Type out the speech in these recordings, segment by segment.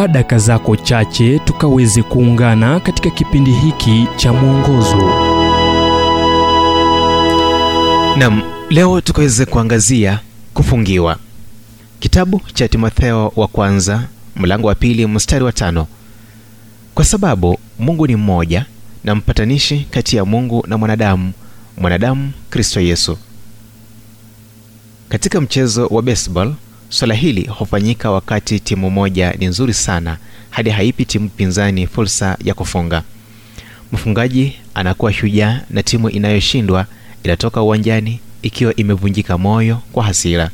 chukua daka zako chache tukaweze kuungana katika kipindi hiki cha mwongozo. Nam, leo tukaweze kuangazia kufungiwa. Kitabu cha Timotheo wa kwanza mlango wa pili mstari wa tano. Kwa sababu Mungu ni mmoja na mpatanishi kati ya Mungu na mwanadamu, mwanadamu Kristo Yesu. Katika mchezo wa baseball, swala hili hufanyika wakati timu moja ni nzuri sana hadi haipi timu pinzani fursa ya kufunga. Mfungaji anakuwa shujaa na timu inayoshindwa inatoka uwanjani ikiwa imevunjika moyo kwa hasira.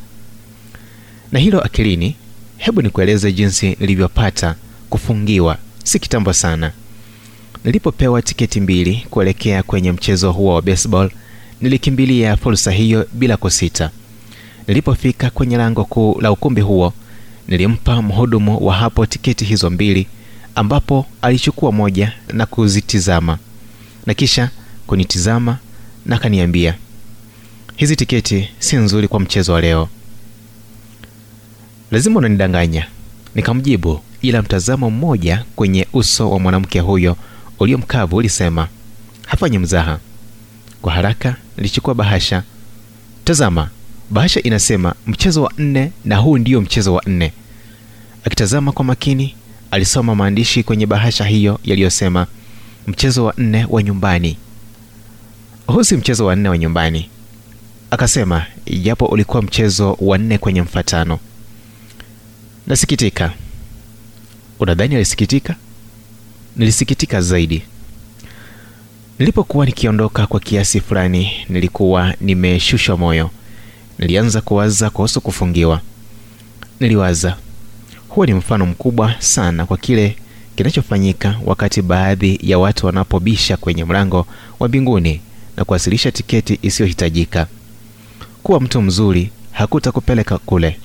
Na hilo akilini, hebu nikueleze jinsi nilivyopata kufungiwa si kitambo sana. Nilipopewa tiketi mbili kuelekea kwenye mchezo huo wa baseball, nilikimbilia fursa hiyo bila kusita. Nilipofika kwenye lango kuu la ukumbi huo, nilimpa mhudumu wa hapo tiketi hizo mbili, ambapo alichukua moja na kuzitizama na kisha kunitizama na kaniambia, hizi tiketi si nzuri kwa mchezo wa leo. Lazima unanidanganya, nikamjibu, ila mtazamo mmoja kwenye uso wa mwanamke huyo ulio mkavu ulisema hafanyi mzaha. Kwa haraka nilichukua bahasha. Tazama, bahasha inasema mchezo wa nne, na huu ndio mchezo wa nne. Akitazama kwa makini, alisoma maandishi kwenye bahasha hiyo yaliyosema mchezo wa nne wa nyumbani. Huu si mchezo wa nne wa nyumbani, akasema, japo ulikuwa mchezo wa nne kwenye mfatano. Nasikitika. Unadhani alisikitika? Nilisikitika zaidi. Nilipokuwa nikiondoka kwa kiasi fulani, nilikuwa nimeshushwa moyo. Nilianza kuwaza kuhusu kufungiwa. Niliwaza, huo ni mfano mkubwa sana kwa kile kinachofanyika wakati baadhi ya watu wanapobisha kwenye mlango wa mbinguni na kuwasilisha tiketi isiyohitajika. Kuwa mtu mzuri hakutakupeleka kule.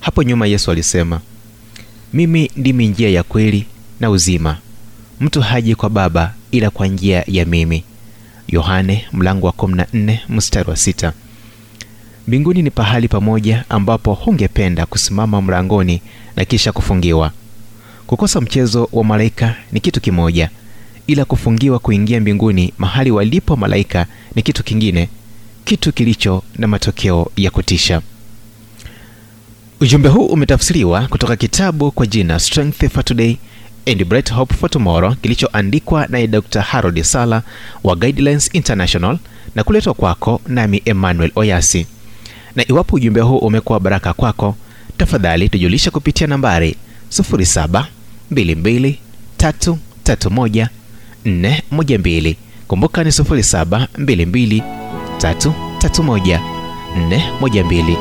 Hapo nyuma Yesu alisema, mimi ndimi njia ya kweli na uzima, mtu haji kwa Baba ila kwa njia ya mimi. Yohane mlango wa 14 mstari wa sita. Mbinguni ni pahali pamoja ambapo hungependa kusimama mlangoni na kisha kufungiwa. Kukosa mchezo wa malaika ni kitu kimoja, ila kufungiwa kuingia mbinguni mahali walipo malaika ni kitu kingine, kitu kilicho na matokeo ya kutisha. Ujumbe huu umetafsiriwa kutoka kitabu kwa jina Strength for Today and Bright Hope for Tomorrow kilichoandikwa naye Dr. Harold Sala wa Guidelines International na kuletwa kwako nami Emmanuel Oyasi. Na iwapo ujumbe huu umekuwa baraka kwako, tafadhali tujulisha kupitia nambari 0722331412. Kumbuka ni 0722331412.